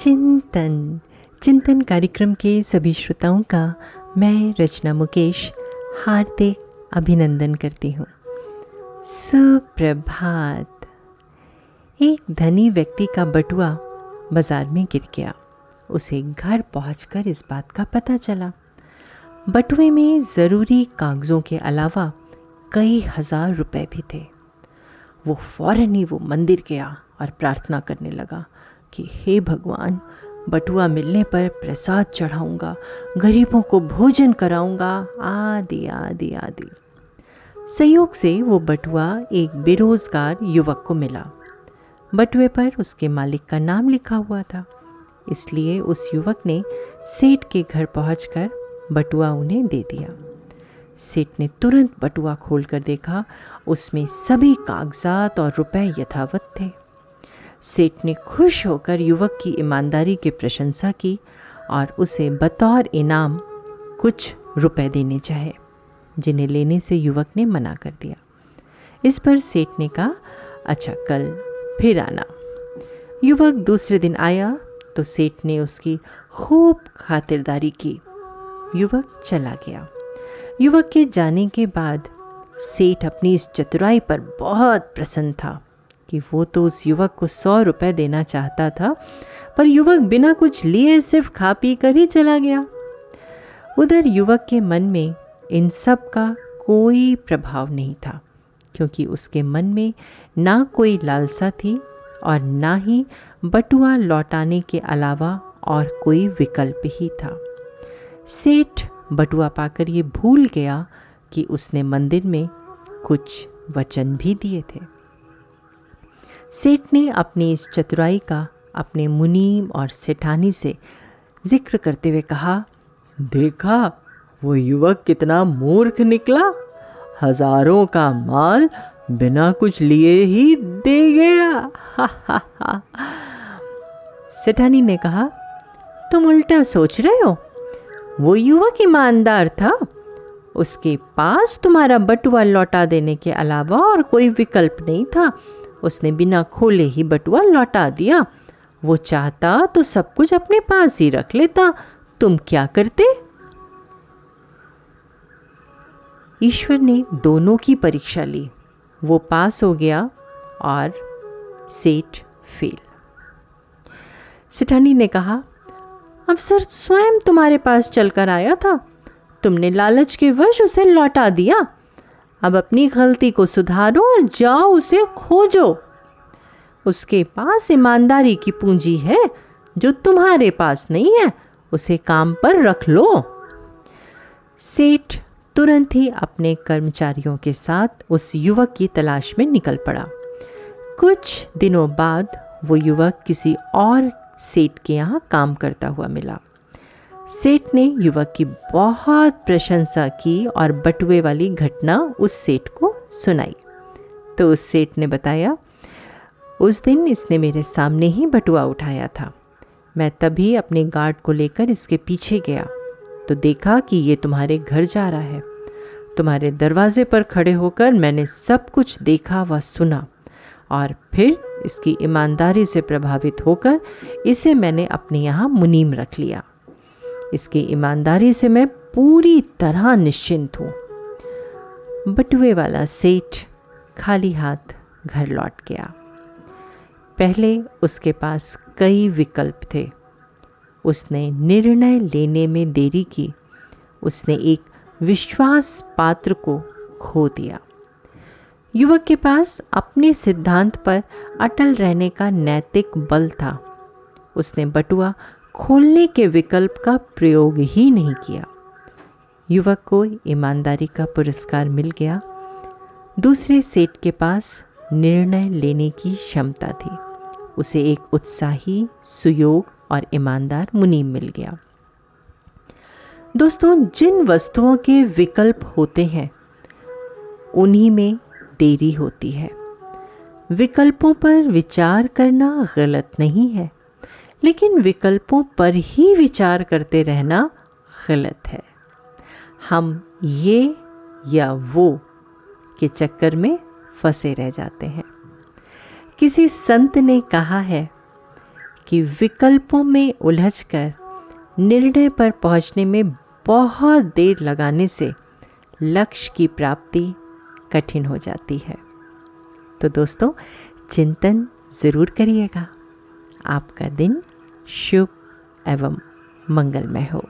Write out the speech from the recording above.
चिंतन। चिंतन कार्यक्रम के सभी श्रोताओं का मैं रचना मुकेश हार्दिक अभिनंदन करती हूँ। सुप्रभात। एक धनी व्यक्ति का बटुआ बाज़ार में गिर गया। उसे घर पहुंचकर इस बात का पता चला। बटुए में ज़रूरी कागज़ों के अलावा कई हज़ार रुपए भी थे। वो फ़ौरन ही वो मंदिर गया और प्रार्थना करने लगा। कि हे भगवान, बटुआ मिलने पर प्रसाद चढ़ाऊँगा, गरीबों को भोजन कराऊँगा, आदि आदि आदि। संयोग से वो बटुआ एक बेरोजगार युवक को मिला। बटुए पर उसके मालिक का नाम लिखा हुआ था। इसलिए उस युवक ने सेठ के घर पहुंचकर बटुआ उन्हें दे दिया। सेठ ने तुरंत बटुआ खोलकर देखा, उसमें सभी कागजात और रुपए यथावत थे। सेठ ने खुश होकर युवक की ईमानदारी की प्रशंसा की और उसे बतौर इनाम कुछ रुपए देने चाहे, जिन्हें लेने से युवक ने मना कर दिया। इस पर सेठ ने कहा अच्छा कल फिर आना। युवक दूसरे दिन आया तो सेठ ने उसकी खूब खातिरदारी की। युवक चला गया। युवक के जाने के बाद सेठ अपनी इस चतुराई पर बहुत प्रसन्न था। कि वो तो उस युवक को सौ रुपए देना चाहता था, पर युवक बिना कुछ लिए सिर्फ़ खा पी कर ही चला गया। उधर युवक के मन में इन सब का कोई प्रभाव नहीं था, क्योंकि उसके मन में ना कोई लालसा थी और ना ही बटुआ लौटाने के अलावा और कोई विकल्प ही था। सेठ बटुआ पाकर ये भूल गया कि उसने मंदिर में कुछ वचन भी दिए थे। सेठ ने अपनी इस चतुराई का अपने मुनीम और सेठानी से ज़िक्र करते हुए कहा, देखा, वो युवक कितना मूर्ख निकला। हज़ारों का माल बिना कुछ लिए ही दे गया। सेठानी ने कहा, तुम उल्टा सोच रहे हो? वो युवक ईमानदार था। उसके पास तुम्हारा बटुआ लौटा देने के अलावा और कोई विकल्प नहीं था। उसने बिना खोले ही बटुआ लौटा दिया। वो चाहता तो सब कुछ अपने पास ही रख लेता। तुम क्या करते? ईश्वर ने दोनों की परीक्षा ली। वो पास हो गया और सेठ फेल। सिठानी ने कहा अफसर स्वयं तुम्हारे पास चलकर आया था। तुमने लालच के वश उसे लौटा दिया। अब अपनी गलती को सुधारो और जाओ उसे खोजो। उसके पास ईमानदारी की पूंजी है, जो तुम्हारे पास नहीं है, उसे काम पर रख लो। सेठ तुरंत ही अपने कर्मचारियों के साथ उस युवक की तलाश में निकल पड़ा। कुछ दिनों बाद वो युवक किसी और सेठ के यहाँ काम करता हुआ मिला। सेठ ने युवक की बहुत प्रशंसा की और बटुए वाली घटना उस सेठ को सुनाई। तो उस सेठ ने बताया, उस दिन इसने मेरे सामने ही बटुआ उठाया था। मैं तभी अपने गार्ड को लेकर इसके पीछे गया तो देखा कि ये तुम्हारे घर जा रहा है। तुम्हारे दरवाजे पर खड़े होकर मैंने सब कुछ देखा व सुना, और फिर इसकी ईमानदारी से प्रभावित होकर इसे मैंने अपने यहाँ मुनीम रख लिया। इसकी ईमानदारी से मैं पूरी तरह निश्चिंत हूँ। बटुए वाला सेठ खाली हाथ घर लौट गया। पहले उसके पास कई विकल्प थे। उसने निर्णय लेने में देरी की। उसने एक विश्वास पात्र को खो दिया। युवक के पास अपने सिद्धांत पर अटल रहने का नैतिक बल था। उसने बटुआ खोलने के विकल्प का प्रयोग ही नहीं किया। युवक को ईमानदारी का पुरस्कार मिल गया। दूसरे सेठ के पास निर्णय लेने की क्षमता थी। उसे एक उत्साही, सुयोग और ईमानदार मुनीम मिल गया। दोस्तों, जिन वस्तुओं के विकल्प होते हैं, उन्हीं में देरी होती है। विकल्पों पर विचार करना गलत नहीं है। लेकिन विकल्पों पर ही विचार करते रहना गलत है। हम ये या वो के चक्कर में फंसे रह जाते हैं। किसी संत ने कहा है कि विकल्पों में उलझकर, निर्णय पर पहुँचने में बहुत देर लगाने से लक्ष्य की प्राप्ति कठिन हो जाती है। तो दोस्तों, चिंतन ज़रूर करिएगा। आपका दिन शुभ एवं मंगलमय हो।